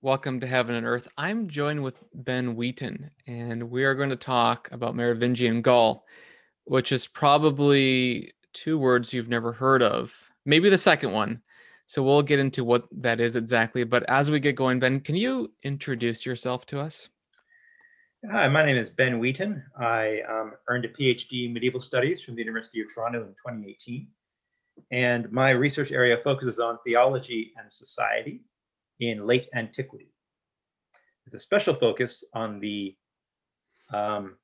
Welcome to Heaven and Earth. I'm joined with Ben Wheaton, and we are going to talk about Merovingian Gaul, which is probably two words you've never heard of, maybe the second one. So we'll get into what that is exactly. But as we get going, Ben, can you introduce yourself to us? Hi, my name is Ben Wheaton. I um, earned a PhD in medieval studies from the University of Toronto in 2018. And my research area focuses on theology and society in late antiquity, with a special focus on the um,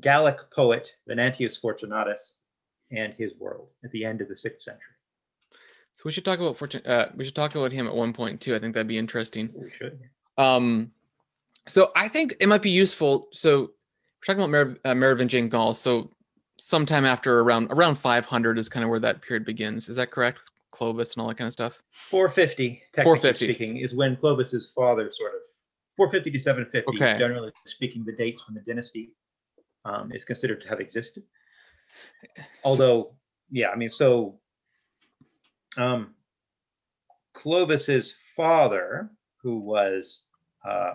Gallic poet Venantius Fortunatus and his world at the end of the sixth century. So we should talk about Fortune. Uh, we should talk about him at one point too. I think that'd be interesting. We should. Um, so I think it might be useful. So we're talking about Mer- uh, Merovingian Gaul. So sometime after around around 500 is kind of where that period begins. Is that correct? Clovis and all that kind of stuff. 450, technically 450. speaking, is when Clovis's father sort of 450 to 750. Okay. Generally speaking, the dates when the dynasty um, is considered to have existed. Although, yeah, I mean, so um, Clovis's father, who was, uh,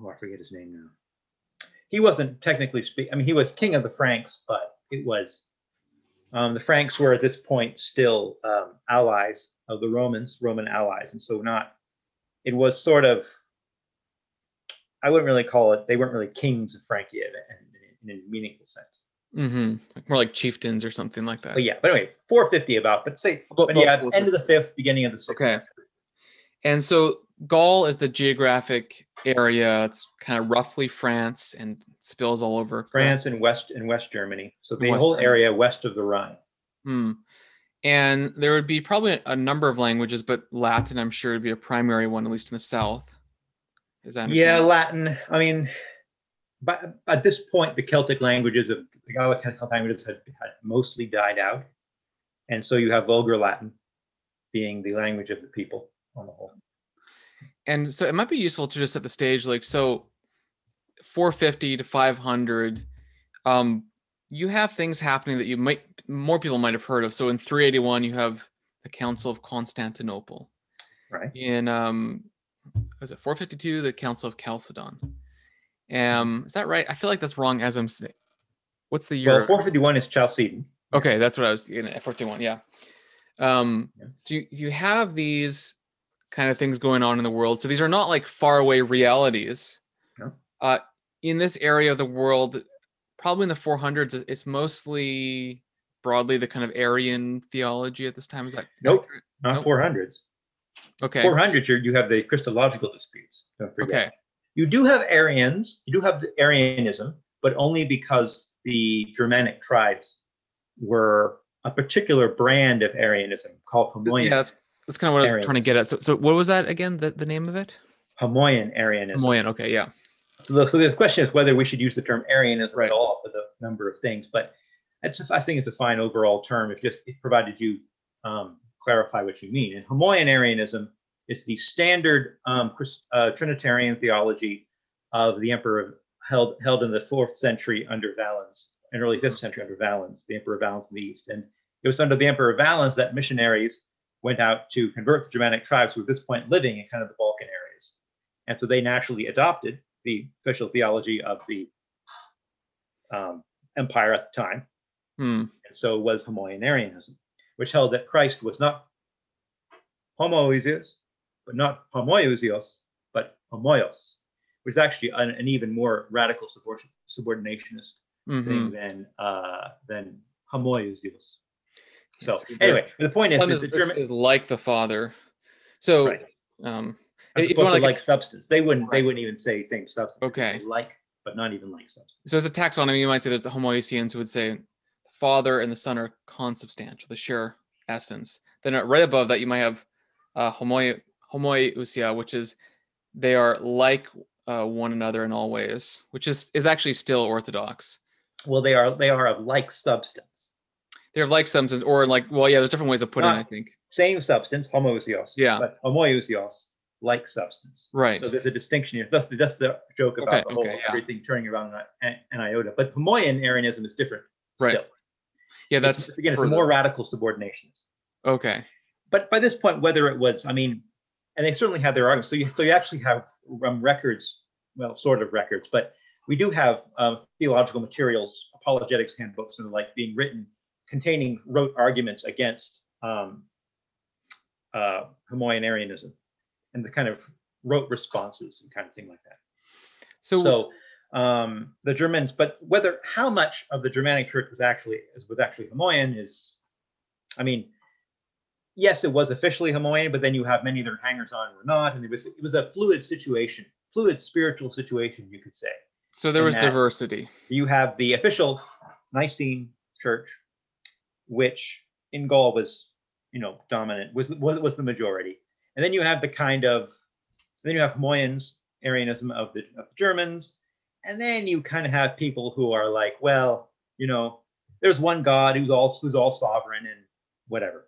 oh, I forget his name now. He wasn't technically speak. I mean, he was king of the Franks, but it was um, the Franks were at this point still um, allies of the Romans, Roman allies, and so not. It was sort of. I wouldn't really call it. They weren't really kings of Francia in, in, in a meaningful sense. Mm-hmm. More like chieftains or something like that. But yeah, but anyway, 450 about. But say, About- but yeah, about end of the fifth, beginning of the sixth. Okay. century. And so Gaul is the geographic area. It's kind of roughly France and spills all over? France and West and West Germany. So the West whole Germany. area west of the Rhine. Hmm. And there would be probably a number of languages, but Latin, I'm sure, would be a primary one, at least in the south. Is that Yeah, Latin. I mean, but at this point, the Celtic languages of the Gallic Celtic languages had, had mostly died out, and so you have Vulgar Latin being the language of the people on the whole. And so it might be useful to just set the stage like so 450 to 500 um you have things happening that you might more people might have heard of so in 381 you have the council of constantinople Right. in um was it 452 the council of chalcedon um is that right i feel like that's wrong as i'm saying what's the year Well, 451 is Chalcedon. Okay, that's what I was getting at. 41, yeah. Um, Yeah. so you, you have these kind of things going on in the world. So these are not like faraway realities. No. Uh, in this area of the world, probably in the 400s, it's mostly broadly the kind of Arian theology at this time. Is that Nope. Not Nope. 400s. Okay. 400s, you're, have the Christological disputes. Don't forget. Okay. You do have Arians. You do have the Arianism, but only because the Germanic tribes were a particular brand of Arianism called Homoian. Yeah, that's, that's kind of what I was trying to get at. So, so what was that again? The, the name of it? Homoian Arianism. Moyen. Okay, yeah. So the, so the question is whether we should use the term Arianism Right. at all for the number of things, but it's, I think it's a fine overall term. If just, provided you um, clarify what you mean. And Homoian Arianism is the standard um, uh, Trinitarian theology of the emperor held, held in the fourth century under Valens, and early fifth century under Valens, the emperor of Valens in the east. And it was under the emperor of Valens that missionaries went out to convert the Germanic tribes who were at this point living in kind of the Balkan areas. And so they naturally adopted the official theology of the um, empire at the time, Hmm. and so was Homoianarianism, which held that Christ was not homoousios, but not homoousios, but homoios, which is actually an, an even more radical subordin- subordinationist mhm. thing than uh, than homoousios. So Yes, we do. anyway, the point is, Son that is, the German, is like the father. So, Right. um, as if you wanna like- like substance, they wouldn't they wouldn't even say same substance. Okay. like, but not even like substance. so as a taxonomy, you might say there's the Homoousians who would say the father and the son are consubstantial, they share essence. Then uh, right above that, you might have uh, homoi homoiousia, which is they are like uh, one another in all ways, which is is actually still orthodox. Well, they are they are of like substance. They're like substance, or like well, yeah. There's different ways of putting it. I think Same substance, homoousios. Yeah. But homoousios, like substance. right. So there's a distinction here. That's the that's the joke about Okay, the whole okay, yeah. everything turning around an, an iota. But Homoian Arianism is different. Right. Still. yeah, It's- that's again, it's more radical subordination. okay. But by this point, whether it was, I mean, and they certainly had their arguments. So you, so you actually have um, records, well, sort of records, but we do have um, theological materials, apologetics handbooks, and the like being written containing wrote arguments against um, uh, and the kind of wrote responses and kind of thing like that. So, so um, the Germans, but whether how much of the Germanic Church was actually was actually Homoian is, I mean, yes, it was officially Homoian, but then you have many that are hangers on who were not, and it was it was a fluid situation, fluid spiritual situation, you could say. So there was diversity. You have the official Nicene Church, which in Gaul was, you know, dominant, was was, was the majority, and then you have the kind of, then you have Homoians, Arianism of the of the Germans, and then you kind of have people who are like, well, you know, there's one God who's all who's all sovereign and whatever.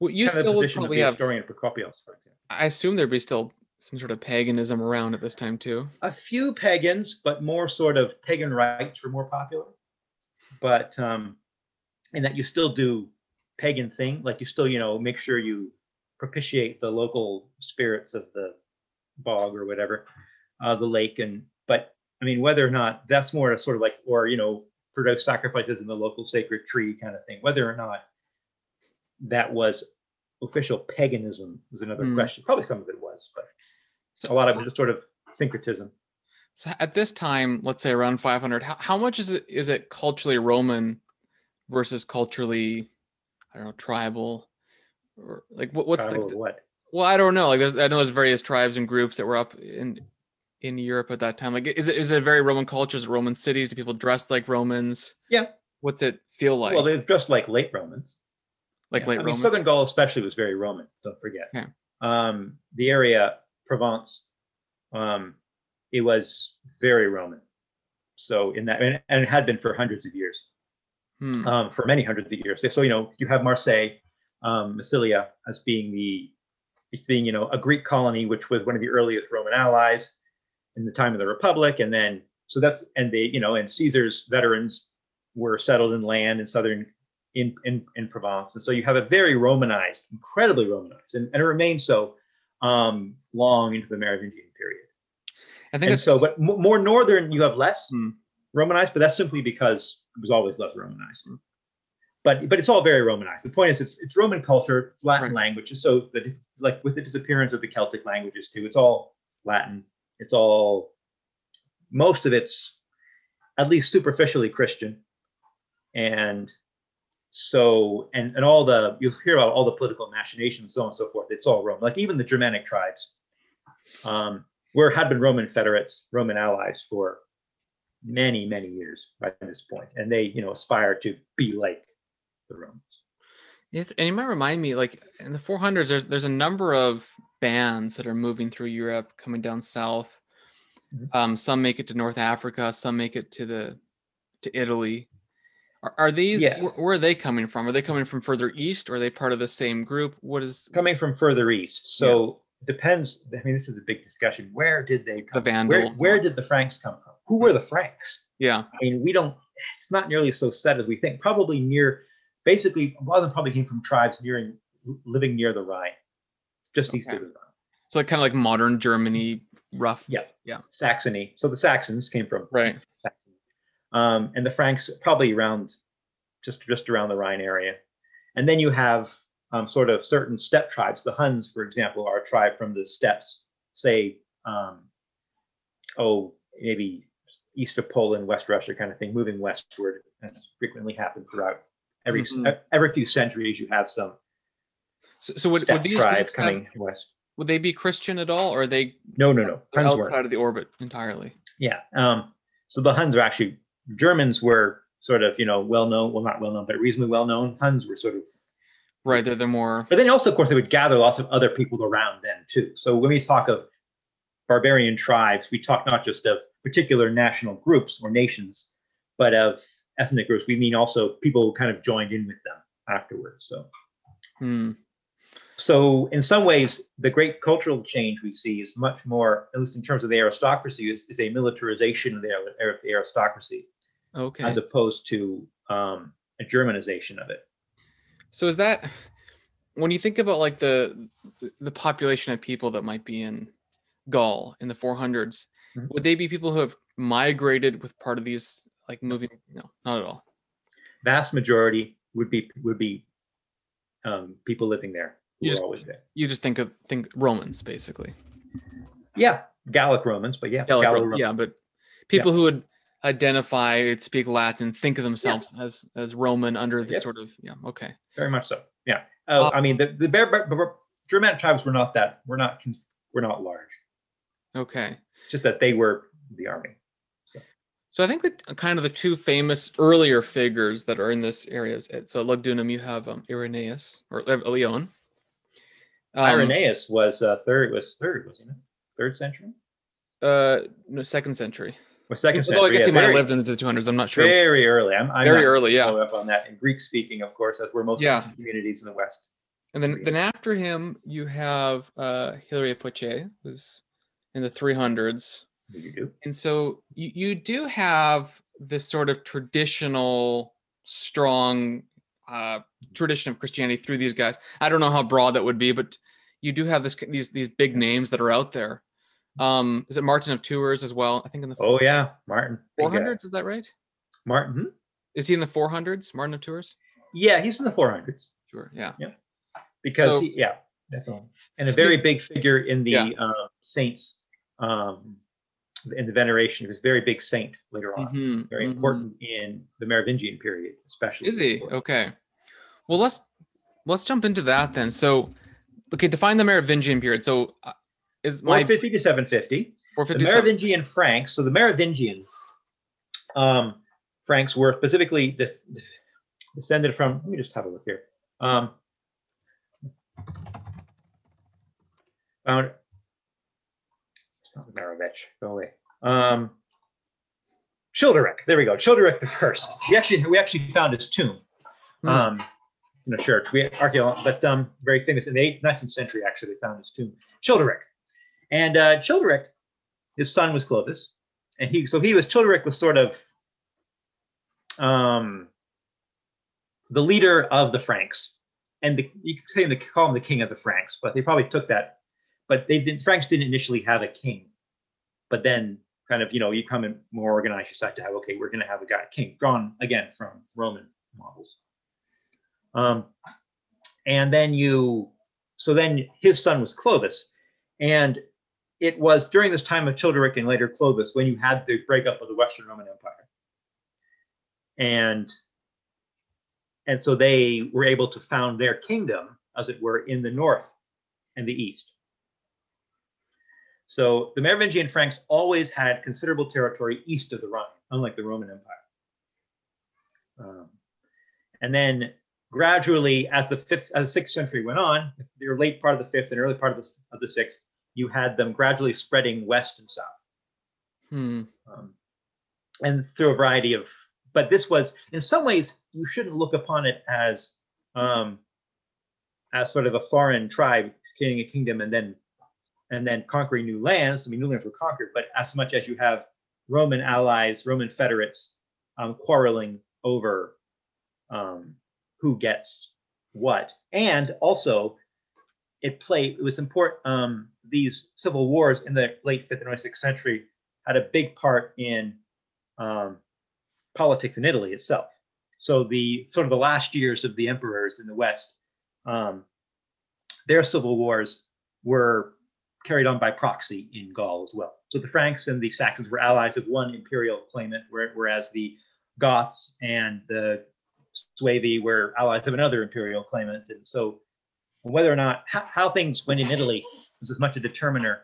Well, you kind still would probably have historian Procopius, for example. I assume there'd be still some sort of paganism around at this time too. A few pagans, but more sort of pagan rites were more popular. But um, in that you still do pagan thing, like you still, you know, make sure you propitiate the local spirits of the bog or whatever, uh, the lake, and but I mean whether or not that's more a sort of like or you know produce sacrifices in the local sacred tree kind of thing, whether or not that was official paganism was another mm. question. Probably some of it was, but so, a lot so, of it is sort of syncretism. So at this time, let's say around 500, how, how much is it is it culturally Roman versus culturally, I don't know, tribal, or like what, what's tribal the what? Well, I don't know. Like there's I know there's various tribes and groups that were up in in Europe at that time. Like is it is it very Roman cultures, Roman cities? Do people dress like Romans? Yeah. What's it feel like? Well, they dressed like late Romans like yeah. late I Roman. mean, Southern Gaul especially was very Roman. Don't forget. Okay. Um, the area Provence, um, it was very Roman. So in that, and, and it had been for hundreds of years, hmm. um, for many hundreds of years. So you know, you have Marseille, um, Massilia as being the being you know a Greek colony, which was one of the earliest Roman allies in the time of the Republic, and then so that's and they you know and Caesar's veterans were settled in land in southern in, in, in Provence. And so you have a very Romanized, incredibly Romanized, and, and it remains so um, long into the Merovingian period. I think and so, but m- more northern, you have less hmm. Romanized, but that's simply because was always less Romanized. But but it's all very Romanized. The point is, it's, it's Roman culture, it's Latin right. language, so that like with the disappearance of the Celtic languages too, it's all Latin. It's all most of it's at least superficially Christian, and so and and all the you'll hear about all the political machinations so on and so forth it's all rome like even the germanic tribes um were had been roman federates roman allies for many many years by this point and they you know aspire to be like the romans yes and you might remind me like in the 400s there's there's a number of bands that are moving through europe coming down south mm-hmm. um some make it to north africa some make it to the to italy are, are these yeah. where, where, are they coming from? Are they coming from further east or are they part of the same group? What is coming from further east? So yeah. depends. I mean, this is a big discussion. Where did they come the Vandals? Where, where did the Franks come from? Who were the Franks? Yeah. I mean, we don't it's not nearly so set as we think. Probably near basically a lot of them probably came from tribes nearing living near the Rhine, just okay. east of the Rhine. So like kind of like modern Germany, rough. Yeah. Yeah. Saxony. So the Saxons came from right um, and the Franks probably around just just around the Rhine area. And then you have um, sort of certain steppe tribes. The Huns, for example, are a tribe from the steppes, say, um, oh, maybe east of Poland, West Russia, kind of thing, moving westward. That's frequently happened throughout every mm-hmm. every few centuries. You have some. So, so would, would these tribes coming have, west? Would they be Christian at all, or are they? No, no, no. Huns outside weren't. of the orbit entirely. Yeah. Um, so the Huns are actually Germans were sort of, you know, well known, well, not well known, but reasonably well known. Huns were sort of right. They're the more. But then also, of course, they would gather lots of other people around them too. So when we talk of barbarian tribes, we talk not just of particular national groups or nations, but of ethnic groups. We mean also people who kind of joined in with them afterwards. So. Hmm. So, in some ways, the great cultural change we see is much more, at least in terms of the aristocracy, is, is a militarization of the, of the aristocracy, okay, as opposed to um, a Germanization of it. So, is that when you think about like the the population of people that might be in Gaul in the 400s, Mhm. would they be people who have migrated with part of these like moving? No, not at all. Vast majority would be would be um, people living there who You just- always there. You just think of think Romans basically. Yeah, Gallic Romans, but yeah, Yeah, like, Gallo- Ro- yeah, but people who would identify, speak Latin, think of themselves as as Roman under the sort of yeah. Okay. very much so. Yeah, uh, Uh, I mean the the Ber- Ber- Ber- Germanic tribes were not that were not were not large. Okay. Just that they were the army. So I think that kind of the two famous earlier figures that are in this area is it. so at Lugdunum you have um, Irenaeus or uh, Lyon. Um, Irenaeus was uh, third was third wasn't it? Third century Uh, no, second century. or second century? Although I guess yeah, he might have lived into the 200s. I'm not sure. very early. I'm, I'm Very early, yeah. follow up on that. In Greek speaking, of course, that's where most Yeah. communities in the West. And then then after him you have uh, Hilary Poitiers, who's in the 300s. You do? And so you, you do have this sort of traditional, strong uh, tradition of Christianity through these guys. I don't know how broad that would be, but you do have this these these big names that are out there. Um, is it Martin of Tours as well? I think in the Oh yeah, Martin. 400s. Is that right? Martin. Is he in the 400s? Martin of Tours? Yeah, he's in the 400s Sure. Yeah. Yeah. because So- he, yeah, definitely, and a very big figure in the Yeah. uh, saints, um, in the veneration. Was a very big saint later on. Mhm, Very mhm. important in the Merovingian period, especially. Is he? Okay. Well, let's let's jump into that then. So, okay, define the Merovingian period. So, uh, is my 450 to 750. The 450 Merovingian Franks. So the Merovingian um, Franks were specifically de- de- descended from. Let me just have a look here. Um, found. Not Merovich. Go away. Um, Childeric. There we go. Childeric the first. We actually we actually found his tomb. Hmm. Um, in a church. We archaeological, but um, very famous in the 8th, 19th century. Actually, they found his tomb. Childeric. And uh, Childeric, his son was Clovis, and he so he was Childeric was sort of um, the leader of the Franks, and the, you could say they call him the king of the Franks, but they probably took that. But they did Franks didn't initially have a king, but then kind of you know you come in more organized, you start to have okay, we're going to have a guy king drawn again from Roman models. Um, and then you so then his son was Clovis, and it was during this time of Childeric and later Clovis when you had the breakup of the Western Roman Empire. And and so they were able to found their kingdom, as it were, in the north and the east. So the Merovingian Franks always had considerable territory east of the Rhine, unlike the Roman Empire. Um, and then gradually, as the fifth, as the sixth century went on, the late part of the fifth and early part of the of the sixth, you had them gradually spreading west and south, Hmm. um, and through a variety of. But this was, in some ways, you shouldn't look upon it as, um, as sort of a foreign tribe creating a kingdom and then, and then conquering new lands. I mean, new lands were conquered, but as much as you have Roman allies, Roman federates, um, quarreling over um, who gets what, and also it played. It was important. Um, these civil wars in the late fifth and early sixth century had a big part in um, politics in Italy itself. So the sort of the last years of the emperors in the West, um, their civil wars were carried on by proxy in Gaul as well. So the Franks and the Saxons were allies of one imperial claimant, whereas the Goths and the Suevi were allies of another imperial claimant. And so whether or not how, how things went in Italy was as much a determiner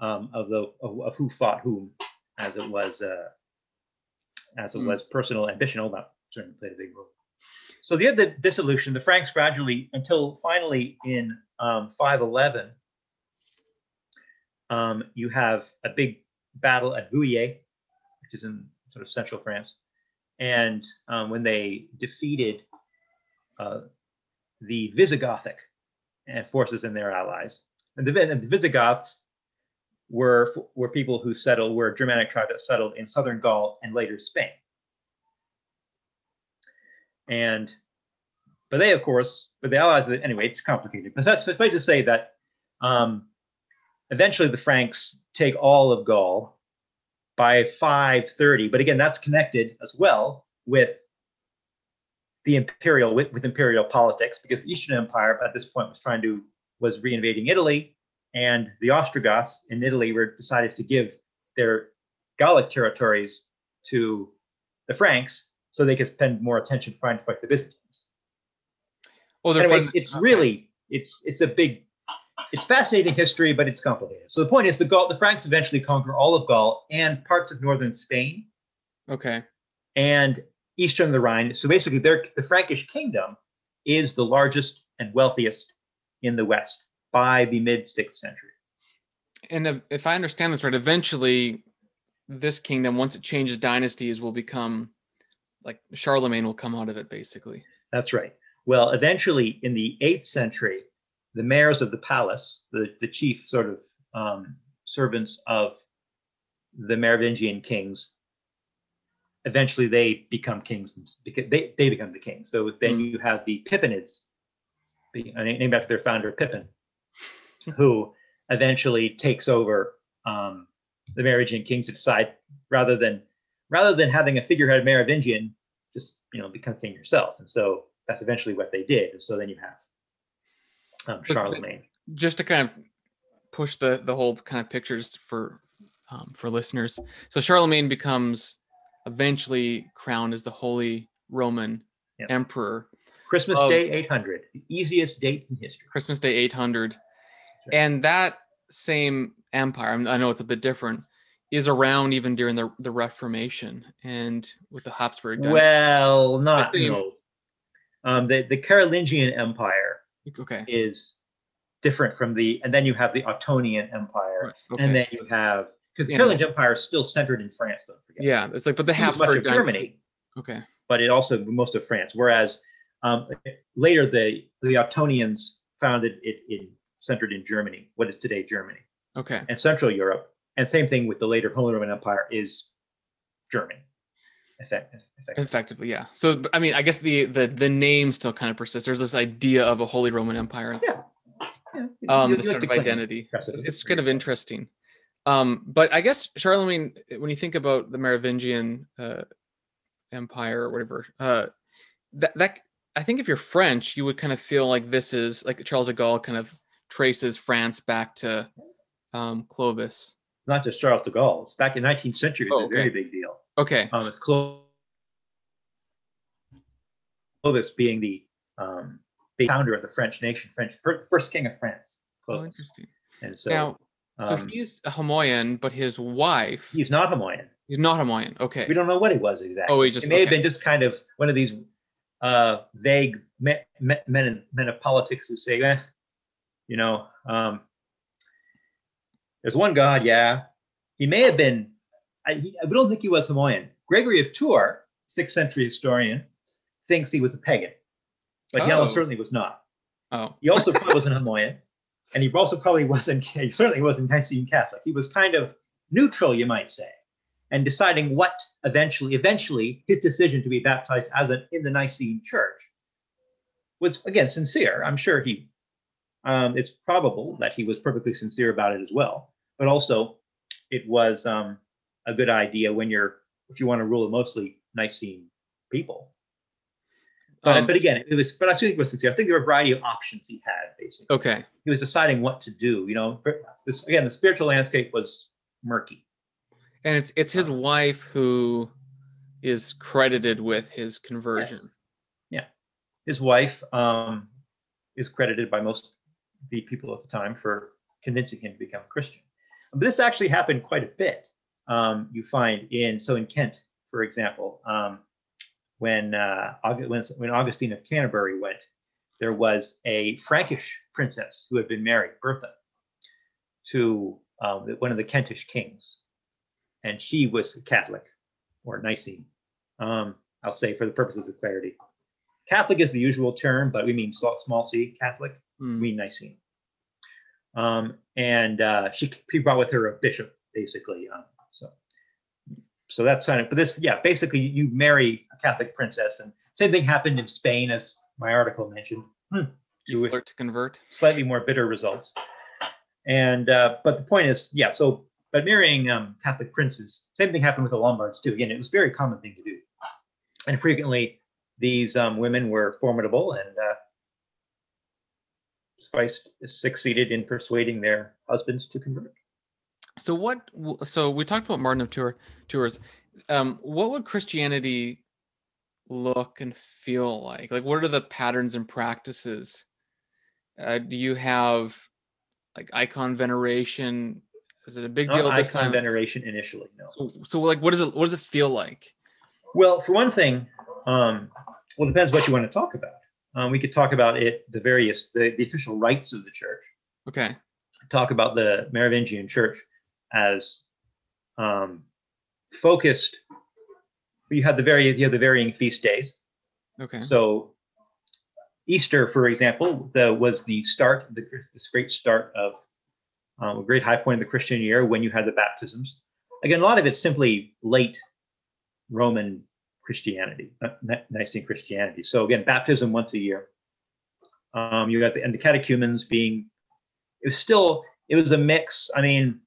um, of the of, of who fought whom as it was uh, as it Hmm. was personal ambition. All that certainly played a big role. So the the dissolution, the Franks gradually until finally in um, 511, um, you have a big battle at Vouillé, which is in sort of central France, and um, when they defeated uh, the Visigothic forces and their allies, and the, and the Visigoths were were people who settled were a Germanic tribe that settled in southern Gaul and later Spain. And but they, of course, but the Allies, anyway, it's complicated. But that's suffice to say that um, eventually the Franks take all of Gaul by 530. But again, that's connected as well with the imperial with, with imperial politics because the Eastern Empire at this point was trying to was reinvading Italy, and the Ostrogoths in Italy were decided to give their Gallic territories to the Franks so they could spend more attention trying to fight the Byzantines. Well, anyway, it's okay. really it's it's a big it's fascinating history, but it's complicated. So the point is, the Gaul, the Franks eventually conquer all of Gaul and parts of northern Spain. Okay. And eastern the Rhine. So basically, the Frankish kingdom is the largest and wealthiest in the West by the mid sixth century. And if I understand this right, eventually, this kingdom, once it changes dynasties, will become like Charlemagne will come out of it, basically. That's right. Well, eventually, in the eighth century, the mayors of the palace, the, the chief sort of um, servants of the Merovingian kings, eventually they become kings because they, they become the kings. So then mm. you have the Pippinids, named after their founder Pippin, who eventually takes over um, the Merovingian kings to decide rather than rather than having a figurehead Merovingian, just you know become king yourself. And so that's eventually what they did. And so then you have um, Charlemagne. Just to kind of push the the whole kind of pictures for um, for listeners. So Charlemagne becomes eventually crowned as the Holy Roman yep. Emperor. Christmas Day 800, the easiest date in history. Christmas Day 800, right. and that same empire. I know it's a bit different. Is around even during the the Reformation and with the Habsburg. Dynasty. Well, not no. Um, the the Carolingian Empire okay. is different from the, and then you have the Ottonian Empire, right. okay. and then you have because the yeah. Carolingian Empire is still centered in France. Don't forget. Yeah, it's like, but the Habsburg much of Germany. Okay. But it also most of France. Whereas um, later the the Ottonians founded it in centered in Germany, what is today Germany. Okay. And Central Europe, and same thing with the later Holy Roman Empire is Germany. Effective, effectively. effectively. yeah. So I mean, I guess the the the name still kind of persists. There's this idea of a Holy Roman Empire. Yeah. yeah. Um, the sort of identity. So it's kind of interesting. Um, but I guess Charlemagne, when you think about the Merovingian uh, Empire or whatever, uh, that that I think if you're French, you would kind of feel like this is like Charles de Gaulle kind of traces France back to um, Clovis. Not just Charles de Gaulle. It's back in 19th century. It's oh, okay. a very big deal. Okay. Um, it's Clovis being the um, founder of the French nation, French first king of France. Oh, Clovis. Oh, interesting. And so now, so um, he's a Homoian, but his wife. He's not Homoian. He's not Homoian. Okay. We don't know what he was exactly. Oh, he just. It may okay. have been just kind of one of these uh, vague men, men, men of politics who say, eh, you know, um, there's one God, yeah. He may have been I, he, I don't think he was Homoian. Gregory of Tours, sixth century historian, thinks he was a pagan, but oh. he almost certainly was not. Oh. he also probably wasn't Homoian, and he also probably wasn't, he certainly wasn't Nicene Catholic. He was kind of neutral, you might say, and deciding what eventually, eventually, his decision to be baptized as an in the Nicene Church was again sincere. I'm sure he, um, it's probable that he was perfectly sincere about it as well, but also it was um, a good idea when you're if you want to rule a mostly Nicene people. But, um, but again, it was. But I think it was sincere. I think there were a variety of options he had. Basically, okay. He was deciding what to do. You know, this again, the spiritual landscape was murky. And it's it's his um, wife who is credited with his conversion. Yes. Yeah, his wife um, is credited by most the people at the time for convincing him to become a Christian. But this actually happened quite a bit um, you find in so in Kent, for example, um, when, uh, when when Augustine of Canterbury went, there was a Frankish princess who had been married, Bertha, to um, one of the Kentish kings, and she was Catholic or Nicene. Um, I'll say for the purposes of clarity, Catholic is the usual term, but we mean small c Catholic. Mm. We mean Nicene. Um, and uh, she, she brought with her a bishop, basically, um, so that's of, but this, yeah, basically you marry a Catholic princess, and same thing happened in Spain as my article mentioned. Hmm. You flirt to convert. slightly more bitter results. And uh, but the point is, yeah. So, but marrying um, Catholic princes, same thing happened with the Lombards too. Again, it was a very common thing to do, and frequently these um, women were formidable and uh, spiced succeeded in persuading their husbands to convert. So what? So we talked about Martin of Tour, Tours. Um, what would Christianity look and feel like? Like, what are the patterns and practices? Uh, do you have like icon veneration? Is it a big Not deal this icon time? veneration initially, no. So, so like, what does it? What does it feel like? Well, for one thing, um, well, it depends what you want to talk about. Um, we could talk about it, the various, the, the official rites of the church. Okay. Talk about the Merovingian Church as um, focused. You had the very, you have the varying feast days. Okay. So Easter, for example, the, was the start, the, this great start of um, a great high point of the Christian year when you had the baptisms. Again, a lot of it's simply late Roman Christianity, not Nicene Christianity. So again, baptism once a year. Um, you got the and the catechumens being. It was still it was a mix. I mean,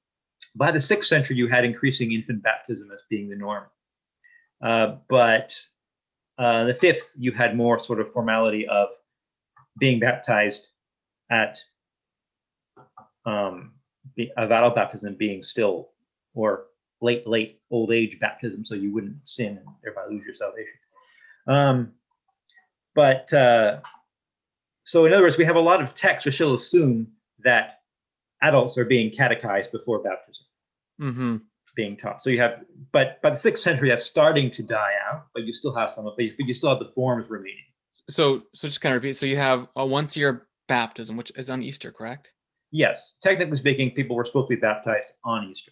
by the sixth century, you had increasing infant baptism as being the norm, uh, but uh, the fifth, you had more sort of formality of being baptized at um, be, a vital baptism being still or late late old age baptism, so you wouldn't sin and thereby lose your salvation. Um, but uh, so, in other words, we have a lot of texts which will assume that adults are being catechized before baptism Mm-hmm. being taught. So you have, but by the sixth century, that's starting to die out, but you still have some of it, but you still have the forms remaining. So, so just kind of repeat. So you have a once a year baptism, which is on Easter, correct? Yes, technically speaking, people were supposed to be baptized on Easter.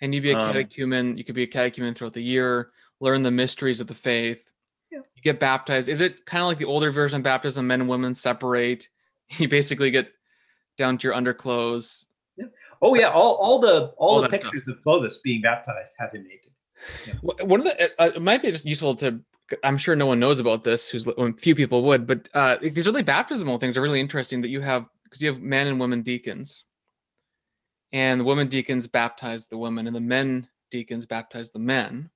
And you'd be a Um, catechumen. You could be a catechumen throughout the year, learn the mysteries of the faith. Yeah. You get baptized. Is it kind of like the older version of baptism? Men and women separate. You basically get down to your underclothes. Yeah. Oh yeah, all, all the all, All the that stuff. pictures of Clovis being baptized have been naked. Wh- One of the uh, it might be just useful to. I'm sure no one knows about this. Who's well, few people would, but uh, these early baptismal things are really interesting. That you have because you have men and women deacons, and the women deacons baptize the women, and the men deacons baptize the men.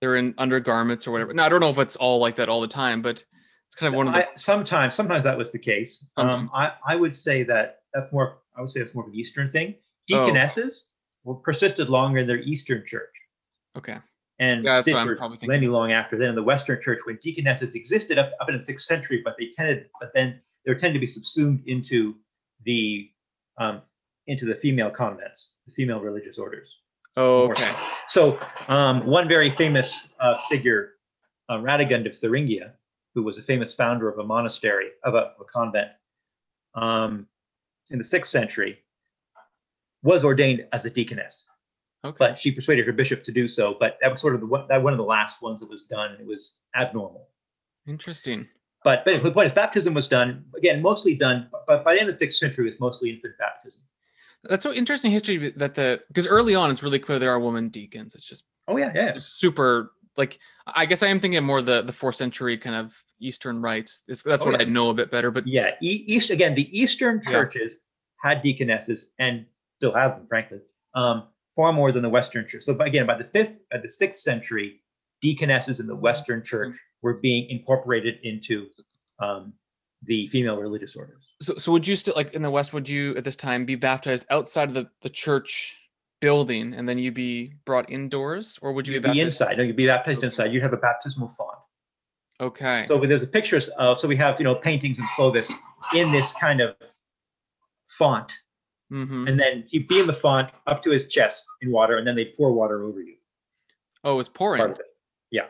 They're in undergarments or whatever. Now I don't know if it's all like that all the time, but it's kind of one of the. I, sometimes, sometimes that was the case. Um, I, I would say that that's more. I would say that's more of an Eastern thing. Oh. Deaconesses were persisted longer in their Eastern church. okay. and Yeah, that's what I'm for probably thinking. plenty long after then in the Western Church when deaconesses existed up, up in the sixth century, but they tended, but then they were tended to be subsumed into the um, into the female convents, the female religious orders. Oh, so. okay. So um, one very famous uh, figure, uh, Radegund of Thuringia, who was a famous founder of a monastery of a, of a convent um, in the sixth century, was ordained as a deaconess Okay. but she persuaded her bishop to do so. But that was sort of the one, that one of the last ones that was done, and it was abnormal. Interesting. But, but the point is, baptism was done again, mostly done. But by the end of the sixth century, it was mostly infant baptism. That's so interesting history that the because early on it's really clear there are women deacons. It's just Oh yeah, yeah. super like I guess I am thinking more the the fourth century kind of Eastern rites. It's, that's Oh, what yeah. I know a bit better. But Yeah, e- East again. The Eastern Yeah. churches had deaconesses and still have them, frankly, um, far more than the Western church. So, again, by the fifth, by the sixth century, deaconesses in the Western church were being incorporated into um, the female religious orders. so so would you still like in the West? Would you at this time be baptized outside of the the church building and then you'd be brought indoors, or would you be be baptized? inside. No, you'd be baptized Okay. inside. You'd have a baptismal font. Okay. So there's a pictures of. So we have you know paintings of Clovis in this kind of font, hmm and then he'd be in the font up to his chest in water, and then they pour water over you. Oh, it was pouring. It. Yeah,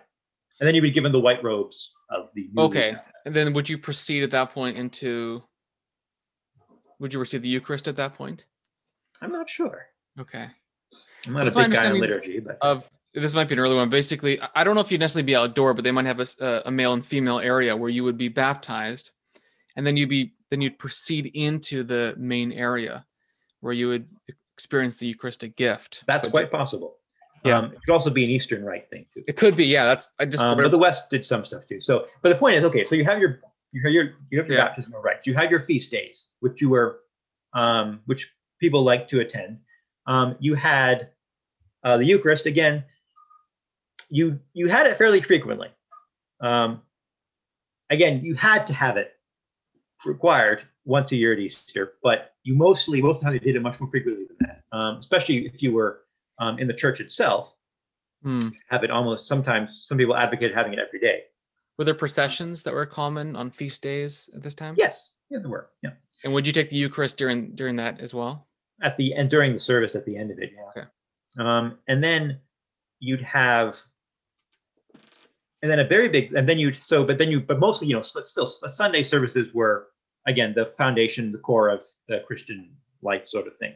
and then you'd be given the white robes of the. Okay. And then would you proceed at that point into? Would you receive the Eucharist at that point? I'm not sure. Okay. I'm not That's a big guy in liturgy, but Of this might be an early one. Basically, I- don't know if you'd necessarily be outdoor, but they might have a male and female area where you would be baptized, and then you'd be then you'd proceed into the main area where you would experience the Eucharistic gift. that's quite possible. Yeah. Um, it could also be an Eastern rite thing too. It could be, yeah. That's I just Um, but the West did some stuff too. So, but the point is, okay, so you have your You have your you have your Yeah. baptismal rites. You have your feast days, which you were, um, which people like to attend. Um, you had uh, the Eucharist again. You you had it fairly frequently. Um, again, you had to have it required once a year at Easter, but you mostly most of the time they did it much more frequently than that. Um, especially if you were um, in the church itself, Hmm. have it almost sometimes. Some people advocated having it every day. Were there processions that were common on feast days at this time? Yes, yeah, there were. Yeah. And would you take the Eucharist during during that as well? at the end during the service at the end of it. Yeah. Okay. Um, and then you'd have, and then a very big, and then you'd so, but then you, but mostly, you know, but still, Sunday services were again the foundation, the core of the Christian life, sort of thing.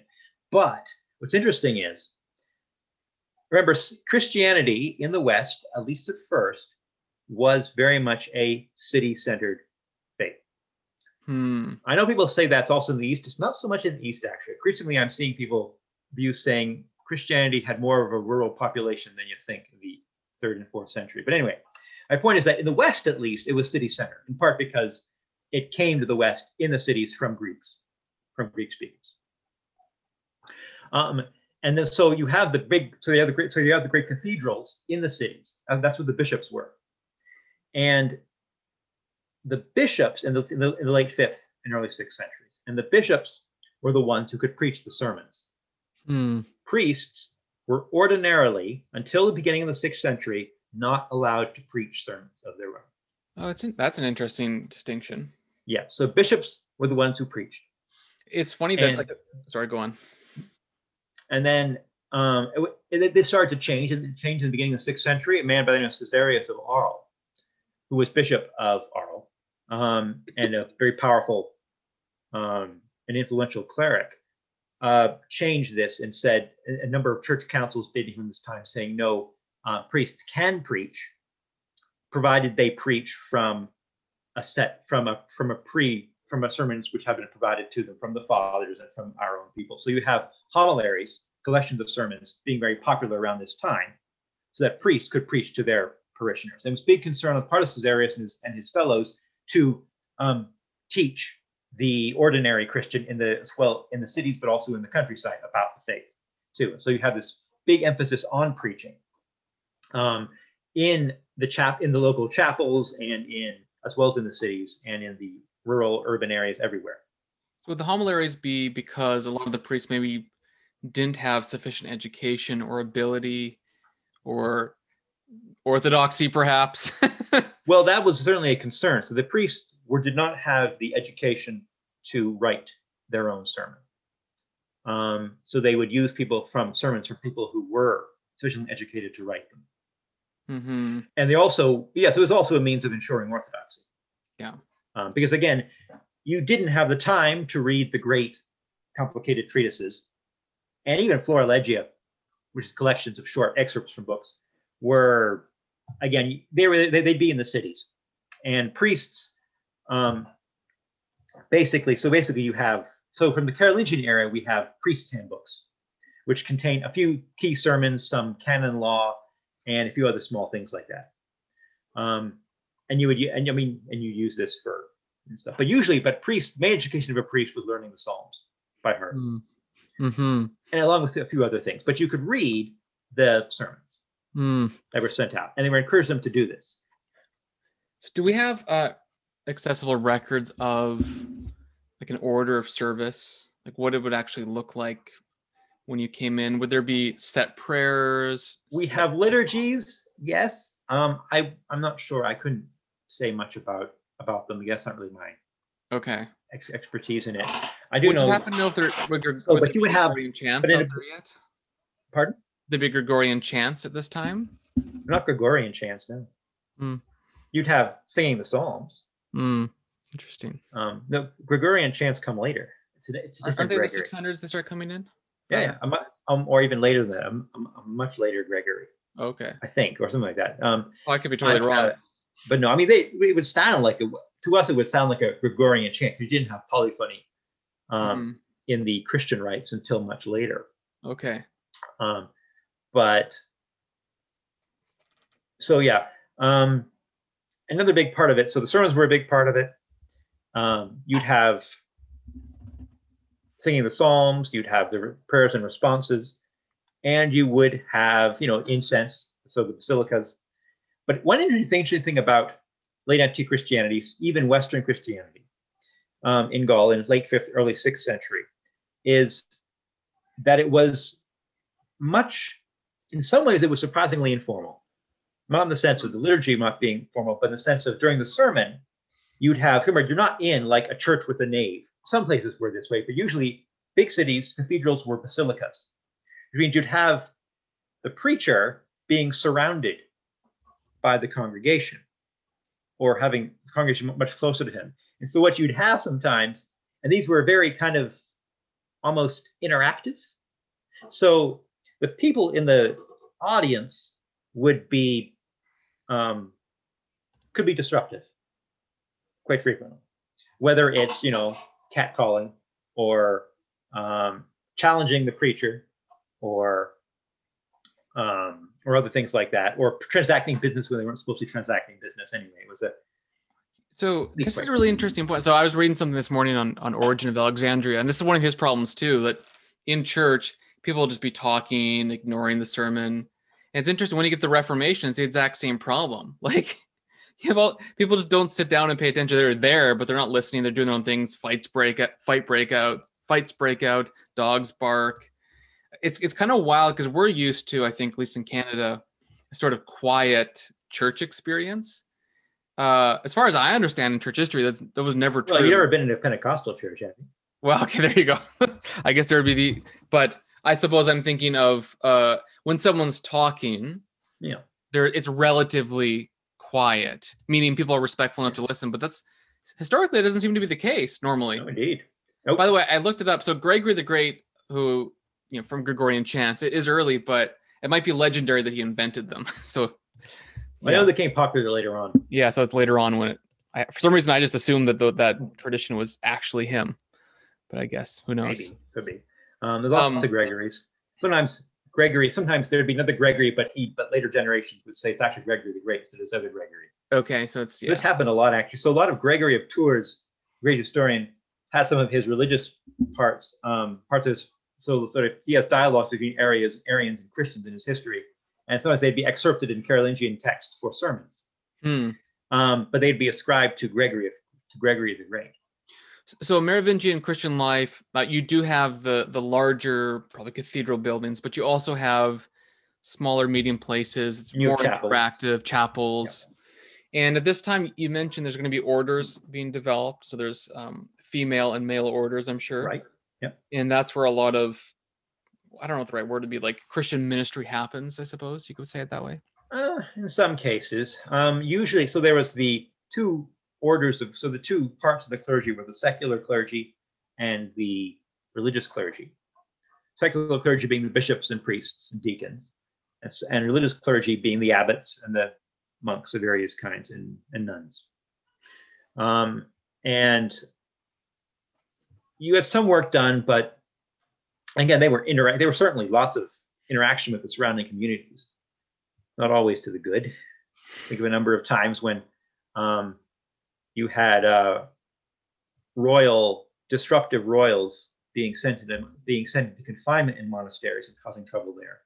But what's interesting is, remember, Christianity in the West, at least at first, was very much a city-centered faith. Hmm. I know people say that's also in the East. It's not so much in the East, actually. Increasingly, I'm seeing people view saying Christianity had more of a rural population than you think in the third and fourth century. But anyway, my point is that in the West, at least, it was city center, in part because it came to the West in the cities from Greeks, from Greek speakers. Um, and then so you have the big, so you have the great, so you have the great cathedrals in the cities, and that's what the bishops were. And the bishops in the, in the, in the late fifth and early sixth centuries, and the bishops were the ones who could preach the sermons. Hmm. Priests were ordinarily, until the beginning of the sixth century, not allowed to preach sermons of their own. Oh, it's an, that's an interesting distinction. Yeah, so bishops were the ones who preached. It's funny that And- like sorry, go on. And then um, it, it, they started to change. and It changed in the beginning of the sixth century. A man by the name of Caesarius of Arles, who was bishop of Arles um, and a very powerful um, and influential cleric, uh, changed this and said a, a number of church councils dating from this time saying no, uh, priests can preach, provided they preach from a set from a from a pre from a sermons which have been provided to them from the fathers and from our own people. So you have homiliaries, collections of sermons, being very popular around this time, so that priests could preach to their parishioners. There was big concern on the part of Caesarius and his, and his fellows to um, teach the ordinary Christian in the as well in the cities, but also in the countryside about the faith too. So you have this big emphasis on preaching um, in the chap in the local chapels and in as well as in the cities and in the rural urban areas everywhere. So would the homiliaries be because a lot of the priests maybe didn't have sufficient education or ability or orthodoxy, perhaps? Well, that was certainly a concern. So the priests were did not have the education to write their own sermon. Um, so they would use people from sermons from people who were sufficiently educated to write them. Hmm And they also, yes, it was also a means of ensuring orthodoxy. Yeah. Um, because again, you didn't have the time to read the great complicated treatises. And even Florilegia, which is collections of short excerpts from books, were again, they were they, they'd be in the cities. And priests, um, basically, so basically you have so from the Carolingian era, we have priest handbooks, which contain a few key sermons, some canon law, and a few other small things like that. Um, and you would, and I mean, and you use this for and stuff. But usually, but priest, main education of a priest was learning the Psalms by heart, Mm-hmm. and along with a few other things. But you could read the sermons Mm. that were sent out, and they were encouraged them to do this. So do we have uh, accessible records of like an order of service, like what it would actually look like when you came in? Would there be set prayers? We set- have liturgies, yes. Um, I I'm not sure. I couldn't say much about about them. That's not really my Okay. ex- expertise in it. I do Would know. you happen to know if there would, would but you would be have- Gregorian chants out there yet? Pardon? The big Gregorian chants at this time? Not Gregorian chants, no. Hmm. You'd have singing the Psalms. Mm. Interesting. Um, no, Gregorian chants come later. It's a, it's a Aren't different they the six hundreds that start coming in? Yeah, yeah. I'm, um, or even later than that. I'm, I'm, I'm much later Gregory, Okay. I think, or something like that. Um, Well, I could be totally but, wrong. uh, but no, I mean, they it would sound like a, to us. It would sound like a Gregorian chant. Because you didn't have polyphony um, in the Christian rites until much later. Okay. Um, but so yeah, um, another big part of it. So the sermons were a big part of it. Um, you'd have singing the psalms, you'd have the prayers and responses, and you would have, you know, incense, so the basilicas. But one interesting thing about late antique Christianity, even Western Christianity, um, in Gaul in late fifth, early sixth century, is that it was much, in some ways, it was surprisingly informal. Not in the sense of the liturgy not being formal, but in the sense of during the sermon, you'd have, remember, you're not in like a church with a nave. Some places were this way, but usually big cities, cathedrals were basilicas, which means you'd have the preacher being surrounded by the congregation or having the congregation much closer to him. And so what you'd have sometimes, and these were very kind of almost interactive. So the people in the audience would be um, could be disruptive quite frequently, whether it's you know catcalling or um, challenging the preacher or um, or other things like that, or transacting business when they weren't supposed to be transacting business anyway. It was a so this is a really interesting point. So I was reading something this morning on on Origen of Alexandria, and this is one of his problems too. That in church, people will just be talking, ignoring the sermon. And it's interesting when you get the Reformation, it's the exact same problem. Like you have all people just don't sit down and pay attention. They're there, but they're not listening. They're doing their own things. Fights break out, fight break out, fights break out, dogs bark. It's it's kind of wild because we're used to, I think, at least in Canada, a sort of quiet church experience uh, as far as I understand in church history, that's that was never true. Well, you've never been in a Pentecostal church, have you? Well, okay, there you go. I guess there would be the, but I suppose I'm thinking of uh, when someone's talking. Yeah, there it's relatively quiet, meaning people are respectful enough to listen. But that's historically it doesn't seem to be the case normally. No, indeed. Nope. By the way, I looked it up. So Gregory the Great, who you know from Gregorian chants, it is early, but it might be legendary that he invented them. So I know they became popular later on. Yeah, so it's later on when it. I, for some reason, I just assumed that the, that tradition was actually him, but I guess who knows? Maybe could be. Um, there's lots um, of Gregories. Sometimes Gregory. Sometimes there'd be another Gregory, but he. But later generations would say it's actually Gregory the Great instead of this other Gregory. Okay, so it's yeah. this happened a lot actually. So a lot of Gregory of Tours, great historian, has some of his religious parts, um, parts of his. So sort of he has dialogues between Arians, Arians and Christians in his history and sometimes they'd be excerpted in Carolingian texts for sermons. Hmm. Um, but they'd be ascribed to Gregory of, to Gregory the Great. So Merovingian Christian life, uh, you do have the the larger, probably cathedral buildings, but you also have smaller, medium places. It's New more chapel. interactive chapels. And at this time, you mentioned there's going to be orders being developed. So there's um, female and male orders, I'm sure. Right. Yeah. And that's where a lot of I don't know what the right word to be like Christian ministry happens, I suppose you could say it that way. Uh, in some cases, um, usually, so there was the two orders of, so the two parts of the clergy were the secular clergy and the religious clergy. Secular clergy being the bishops and priests and deacons, and, religious clergy being the abbots and the monks of various kinds and, and nuns. Um, and you had some work done, but again, they were interact. There were certainly lots of interaction with the surrounding communities, not always to the good. Think of a number of times when um, you had uh, royal disruptive royals being sent into being sent into confinement in monasteries and causing trouble there.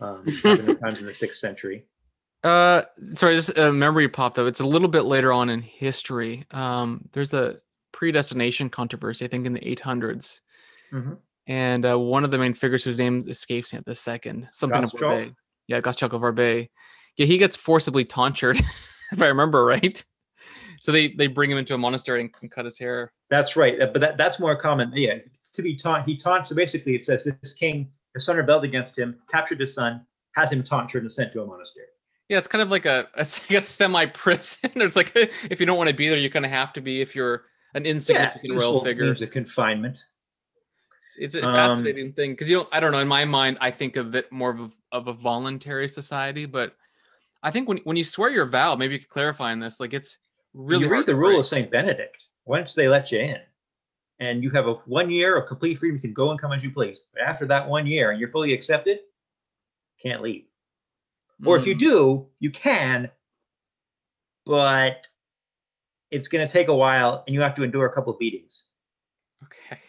Um, times in the sixth century. Uh, sorry, just a memory popped up. It's a little bit later on in history. Um, there's a predestination controversy, I think, in the 800s, Mm-hmm. And uh, one of the main figures whose name escapes me at the second, something of Barbet. Yeah, Gottschalk of Barbet. Yeah, he gets forcibly tonsured, if I remember right. So they they bring him into a monastery and, and cut his hair. That's right, but that, that's more common. Yeah, to be taunt, he taunts. So basically, it says this king, his son rebelled against him, captured his son, has him tonsured and sent to a monastery. Yeah, it's kind of like a, a I guess a semi prison. it's like if you don't want to be there, you kind of have to be if you're an insignificant yeah, royal figure. Means a confinement. It's, a fascinating um, thing because you know I don't know in my mind I think of it more of a, of a voluntary society, but I think when when you swear your vow, maybe you could clarify on this. Like it's really you read the rule of Saint Benedict. Once they let you in, and you have a one year of complete freedom, you can go and come as you please. But after that one year, and you're fully accepted, can't leave. Mm. Or if you hmm. do, you can, but it's going to take a while, and you have to endure a couple of beatings. Okay.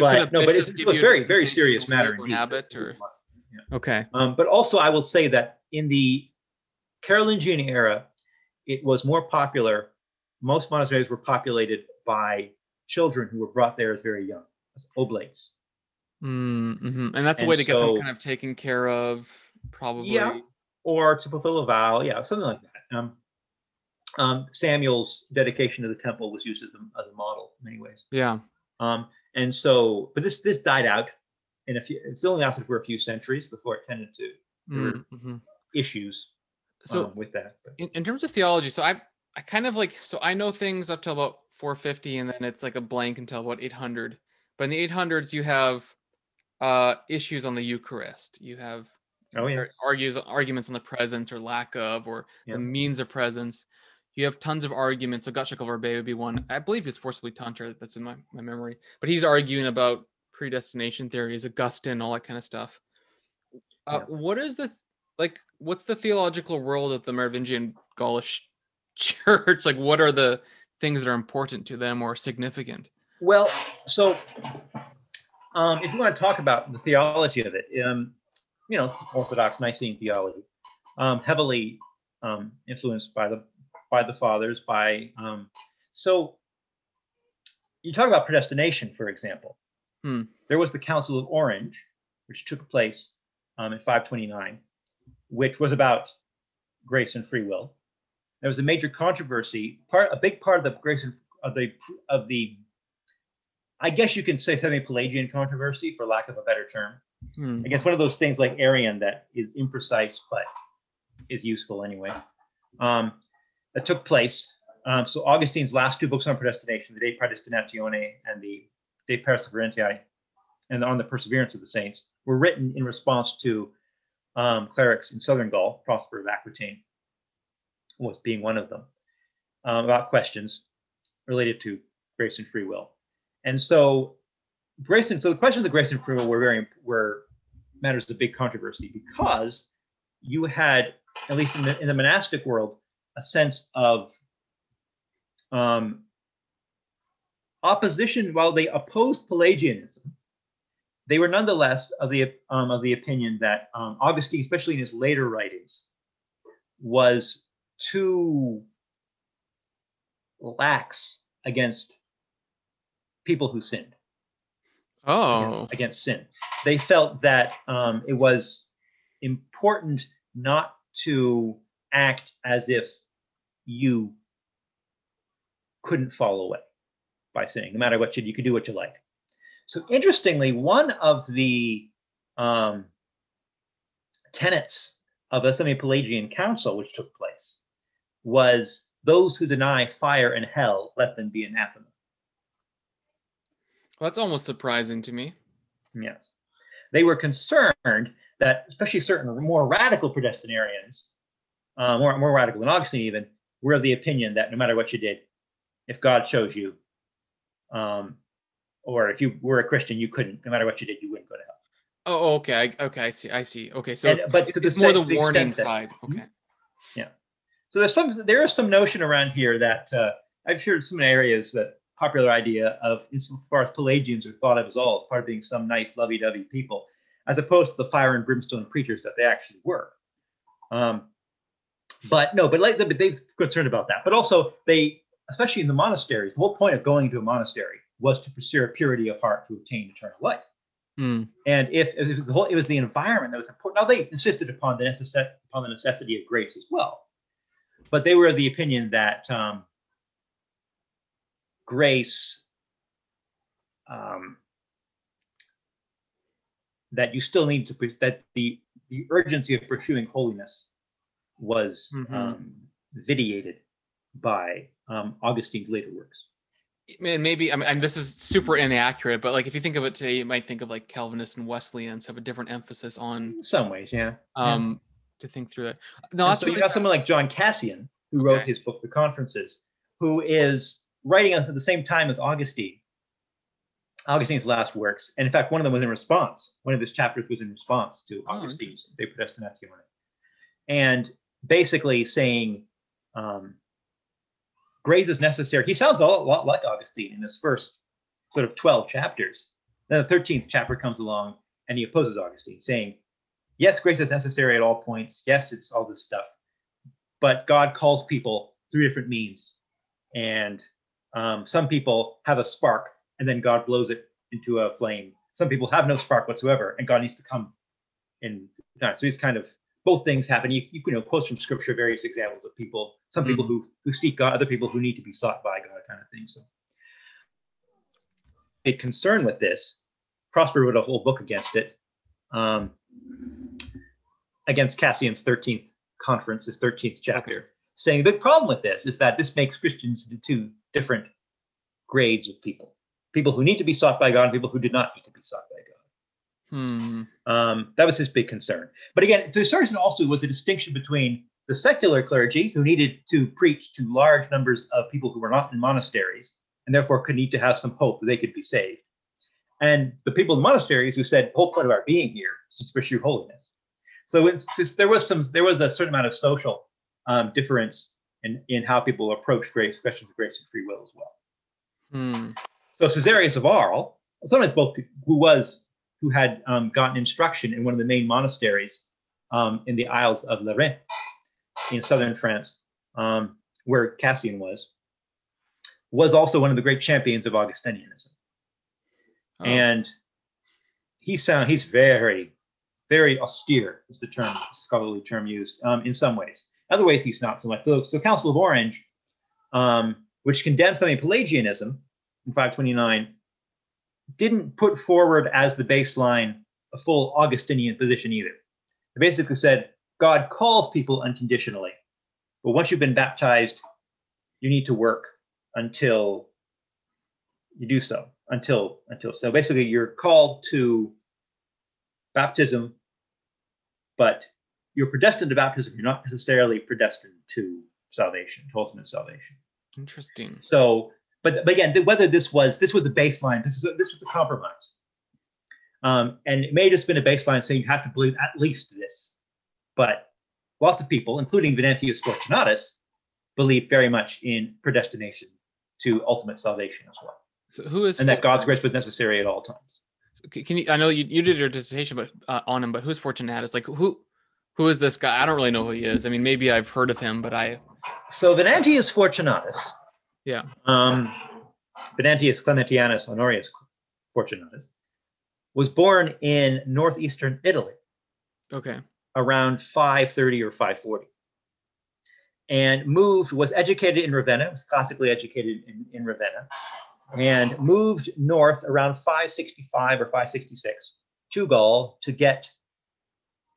but no, but it's, it was very, very serious matter. Habit or yeah. okay. Um, but also, I will say that in the Carolingian era, it was more popular. Most monasteries were populated by children who were brought there as very young, as oblates. Mm-hmm. And that's a and way to so, get them kind of taken care of, probably. Yeah. Or to fulfill a vow. Yeah, something like that. Um, um, Samuel's dedication to the temple was used as a, as a model in many ways. Yeah. Um, and so, but this this died out in a few. It's only lasted for a few centuries before it tended to mm-hmm. issues. So um, with that, in, in terms of theology, so I I kind of like so I know things up to about 450, and then it's like a blank until about 800. But in the 800s, you have uh, issues on the Eucharist. You have oh, yeah. argues arguments on the presence or lack of, or yeah. the means of presence. You have tons of arguments. So Verbe would be one. I believe it's forcibly tonsured. That's in my, my memory. But he's arguing about predestination theories, Augustine, all that kind of stuff. Uh, yeah. What is the like? What's the theological role of the Merovingian Gaulish Church? Like, what are the things that are important to them or significant? Well, so um, if you want to talk about the theology of it, um, you know, Orthodox Nicene theology, um, heavily um, influenced by the by the fathers. By um, so you talk about predestination, for example. Hmm. There was the Council of Orange, which took place um, in 529, which was about grace and free will. There was a major controversy. Part a big part of the grace and of the of the I guess you can say semi-Pelagian controversy, for lack of a better term. Hmm. I guess one of those things like Arian that is imprecise but is useful anyway. Um, that took place. Um, so Augustine's last two books on predestination, the De Predestinatione and the De Perseverantiae, and on the perseverance of the saints, were written in response to um, clerics in southern Gaul, Prosper of Aquitaine was being one of them, um, about questions related to grace and free will. And so grace and so the questions of grace and free will were very were matters of big controversy because you had, at least in the, in the monastic world, a sense of um, opposition. While they opposed Pelagianism, they were nonetheless of the um, of the opinion that um, Augustine, especially in his later writings, was too lax against people who sinned. Oh, against, against sin. They felt that um, it was important not to act as if you couldn't fall away by sinning. No matter what you, you could do what you like. So interestingly, one of the um, tenets of a semi-Pelagian council, which took place, was those who deny fire and hell, let them be anathema. Well, that's almost surprising to me. Yes. They were concerned that, especially certain more radical predestinarians, uh, more, more radical than Augustine even, were of the opinion that no matter what you did, if God chose you, um, or if you were a Christian, you couldn't, no matter what you did, you wouldn't go to hell. Oh, okay. I, okay. I see. I see. Okay. So, and, but it's, it's more the, the warning side. That, okay. Yeah. So there's some, there is some notion around here that uh, I've heard some areas that popular idea of insofar as Pelagians are thought of as all as part of being some nice lovey-dovey people, as opposed to the fire and brimstone preachers that they actually were. Um, but no, but like they're concerned about that. But also they, especially in the monasteries, the whole point of going to a monastery was to pursue a purity of heart to obtain eternal life. Mm. And if, if, it was the whole, it was the environment that was important. Now they insisted upon the necessity upon the necessity of grace as well, but they were of the opinion that um, grace um, that you still need to that the the urgency of pursuing holiness was mm-hmm. um, vitiated by um, Augustine's later works. Man, maybe I mean this is super inaccurate, but like if you think of it today, you might think of like Calvinists and Wesleyans have a different emphasis on In some ways, yeah. Um, yeah. to think through that. No, so you got someone like John Cassian who okay. wrote his book, The Conferences, who is writing us at the same time as Augustine. Augustine's last works. And in fact, one of them was in response. One of his chapters was in response to Augustine's oh, Augustine's De Predestinatione. And basically saying, um, grace is necessary. He sounds a lot like Augustine in his first sort of 12 chapters. Then the 13th chapter comes along and he opposes Augustine, saying, Yes, grace is necessary at all points. Yes, it's all this stuff. But God calls people through different means. And um, some people have a spark and then God blows it into a flame. Some people have no spark whatsoever and God needs to come in. So he's kind of both things happen. You, you know, quotes from scripture, various examples of people, some people mm-hmm. who who seek God, other people who need to be sought by God, kind of thing. So a concern with this, Prosper wrote a whole book against it, um, against Cassian's 13th conference, his 13th chapter, saying the problem with this is that this makes Christians into two different grades of people. People who need to be sought by God and people who did not need to be sought by God. Hmm. Um, that was his big concern. But again, to a certain also was a distinction between the secular clergy, who needed to preach to large numbers of people who were not in monasteries, and therefore could need to have some hope that they could be saved, and the people in the monasteries who said, "The whole point of our being here is to pursue holiness." So there was some, there was a certain amount of social um, difference in in how people approach grace, questions of grace and free will as well. Hmm. So Caesarius of Arles, sometimes both who was who had um, gotten instruction in one of the main monasteries um, in the Isles of Lérins in southern France, um, where Cassian was, was also one of the great champions of Augustinianism. Oh. And he sound he's very, very austere is the term scholarly term used um, in some ways. Other ways he's not so much. So, so Council of Orange, um, which condemned semi-Pelagianism in 529, didn't put forward as the baseline a full Augustinian position either. They basically said God calls people unconditionally, but once you've been baptized, you need to work until you do so. Until until so basically you're called to baptism, but you're predestined to baptism. You're not necessarily predestined to salvation, to ultimate salvation. Interesting. So but, but again, whether this was this was a baseline, this is this was a compromise, um, and it may have just been a baseline saying you have to believe at least this. But lots of people, including Venantius Fortunatus, believe very much in predestination to ultimate salvation as well. So who is and that God's grace was necessary at all times. So can you? I know you, you did your dissertation, but uh, on him. But who's Fortunatus? Like who? Who is this guy? I don't really know who he is. I mean, maybe I've heard of him, but I. So Venantius Fortunatus yeah. Um, Venantius Clementianus Honorius Fortunatus was born in northeastern Italy. Okay. Around 530 or 540. And moved, was educated in Ravenna, was classically educated in, in Ravenna, and moved north around 565 or 566 to Gaul to get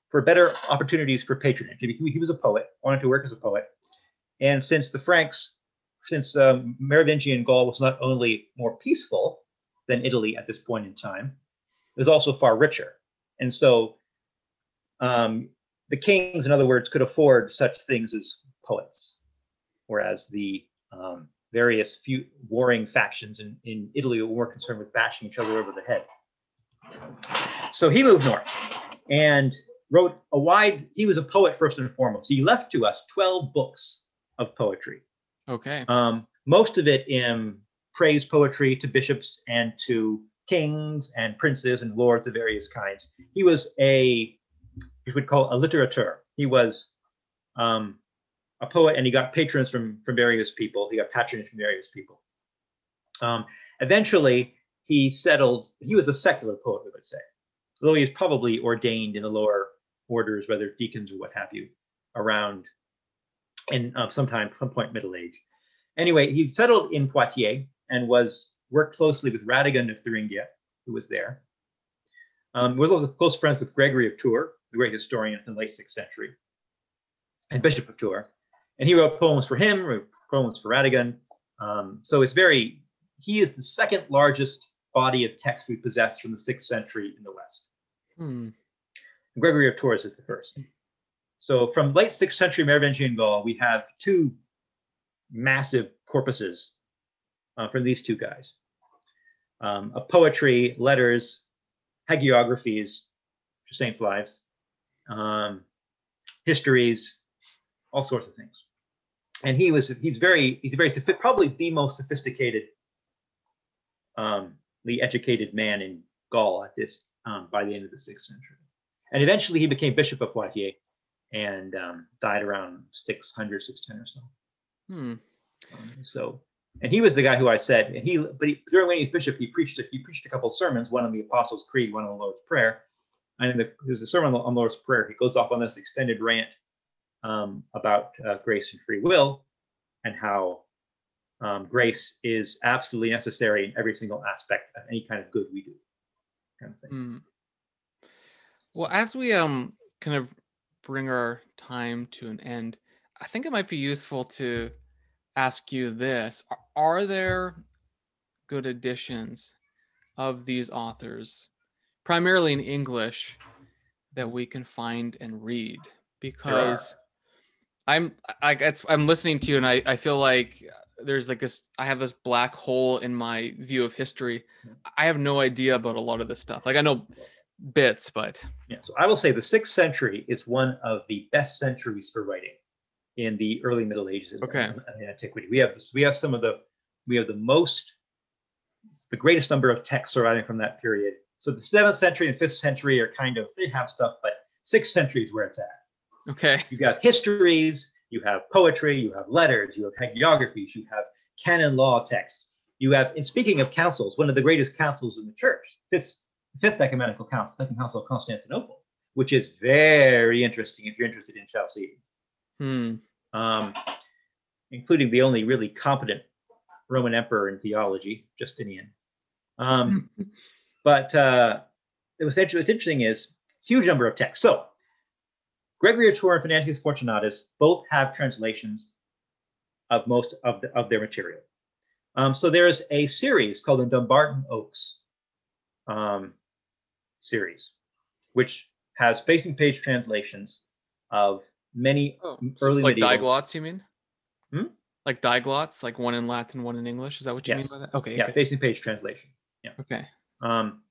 for better opportunities for patronage. He, he was a poet, wanted to work as a poet. And since the Franks since um, Merovingian Gaul was not only more peaceful than Italy at this point in time, it was also far richer. And so um, the kings, in other words, could afford such things as poets, whereas the um, various few warring factions in, in Italy were more concerned with bashing each other over the head. So he moved north and wrote a wide, he was a poet first and foremost. He left to us 12 books of poetry Okay. Um, most of it in praise poetry to bishops and to kings and princes and lords of various kinds. He was a, you would call a literateur. He was um, a poet, and he got patrons from from various people. He got patronage from various people. Um, eventually, he settled. He was a secular poet, we would say, though he is probably ordained in the lower orders, whether deacons or what have you, around in uh, sometime some point middle age. Anyway, he settled in Poitiers and was worked closely with Radegund of Thuringia, who was there. Um, was also close friends with Gregory of Tours, the great historian in the late sixth century, and Bishop of Tours. And he wrote poems for him, wrote poems for Radegund. Um, so it's very, he is the second largest body of text we possess from the sixth century in the West. Hmm. Gregory of Tours is the first. So from late sixth century Merovingian Gaul, we have two massive corpuses uh, from these two guys. Um, poetry, letters, hagiographies, saints' lives, um, histories, all sorts of things. and he was he's very he's very probably the most sophisticated, um, the educated man in Gaul at this um, by the end of the sixth century, and eventually he became bishop of Poitiers, and um, died around 600 610 or so. Hmm. Um, so, and he was the guy who I said, and he, but he, during when he was bishop, he preached, he preached a couple sermons, one on the Apostles' Creed, one on the Lord's Prayer. And in the, there's a sermon on the, Lord's Prayer. He goes off on this extended rant um, about uh, grace and free will, and how um, grace is absolutely necessary in every single aspect of any kind of good we do, kind of thing. Hmm. Well, as we um kind of bring our time to an end, I think it might be useful to ask you this: Are, there good editions of these authors, primarily in English, that we can find and read? Because I'm I it's, I'm listening to you, and I I feel like there's like this I have this black hole in my view of history. Mm-hmm. I have no idea about a lot of this stuff. Like I know bits, but Yeah, so I will say the sixth century is one of the best centuries for writing in the early Middle Ages and Okay. and the antiquity. We have this, we have some of the we have the most the greatest number of texts arriving from that period. So the seventh century and fifth century are kind of they have stuff, but sixth century is where it's at. okay. You have got histories, you have poetry, you have letters, you have hagiographies, you have canon law texts. You have, and speaking of councils, one of the greatest councils in the church, fifth, fifth ecumenical council, second council of Constantinople, which is very interesting if you're interested in Chalcedon, Hmm. um, including the only really competent Roman emperor in theology, Justinian. Um, but uh, it was what's interesting is huge number of texts. So Gregory of Tours and Venantius Fortunatus both have translations of most of, the, of their material. Um, so there's a series called the Dumbarton Oaks um, series, which has facing page translations of many Oh, m- so early like medieval. diglots, you mean? Hmm? Like diglots, like one in Latin, one in English. Is that what you Yes. mean by that? Okay. Yeah, okay. facing page translation. Yeah. Okay. Um,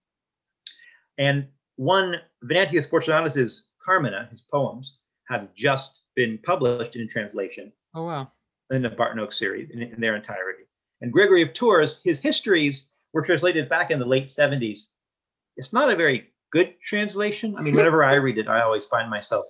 and one Venantius Fortunatus's Carmina, his poems, have just been published in translation Oh wow. in the Dumbarton Oak series in, in their entirety. And Gregory of Tours, his histories were translated back in the late 70s. It's not a very good translation. I mean, whenever I read it, I always find myself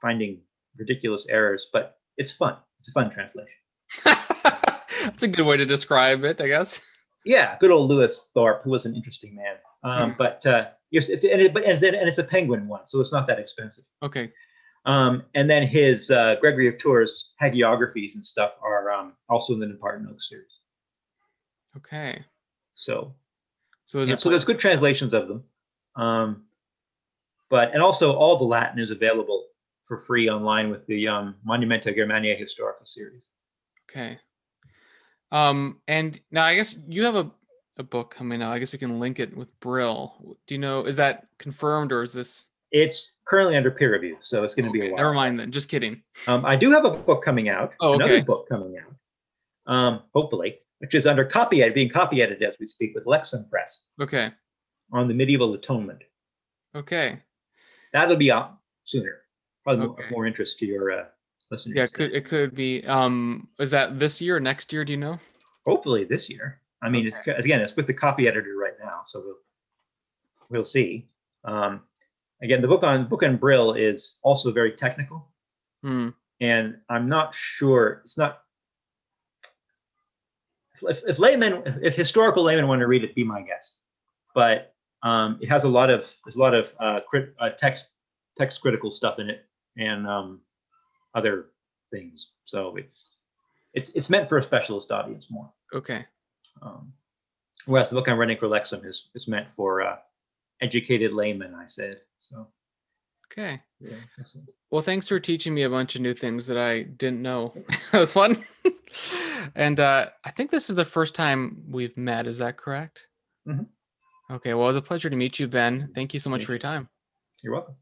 finding ridiculous errors, but it's fun. It's a fun translation. That's a good way to describe it, I guess. Yeah, good old Lewis Thorpe, who was an interesting man. Um, Hmm. But uh, yes, it's, and, it, and, it's, and it's a penguin one, so it's not that expensive. Okay. Um, and then his uh, Gregory of Tours hagiographies and stuff are um, also in the Dumbarton Oak series. Okay. So, So there's yeah, so there's good translations of them. Um, but and also all the Latin is available for free online with the um, Monumenta Germaniae Historica series. Okay. Um, and now I guess you have a, a book coming out. I guess we can link it with Brill. Do you know, is that confirmed or is this? It's currently under peer review, so it's going to be a while. Never mind then. Just kidding. Um, I do have a book coming out. Oh, Another book coming out, um, hopefully, which is under copy ed, being copy edited as we speak with Lexham Press Okay. on the medieval atonement. Okay. That'll be out sooner. Probably more, Okay. more interest to your uh, listeners. Yeah, it could it could be um is that this year or next year, do you know? hopefully this year. I mean, it's again, it's with the copy editor right now, so we'll we'll see. Um, again, the book on book on Brill is also very technical, Hmm. and I'm not sure. It's not. If, if laymen, if historical laymen want to read it, be my guest. But um, it has a lot of there's a lot of uh, crit, uh, text text critical stuff in it, and um, other things. So it's it's it's meant for a specialist audience more. Okay. Um, whereas the book I'm writing for Lexham is is meant for uh, educated laymen. I said so. Okay. Yeah, excellent. Well, thanks for teaching me a bunch of new things that I didn't know. that was fun. and uh, I think this is the first time we've met. Is that correct? Mhm. Okay. Well, it was a pleasure to meet you, Ben. Thank you so much Thank for your time. You're welcome.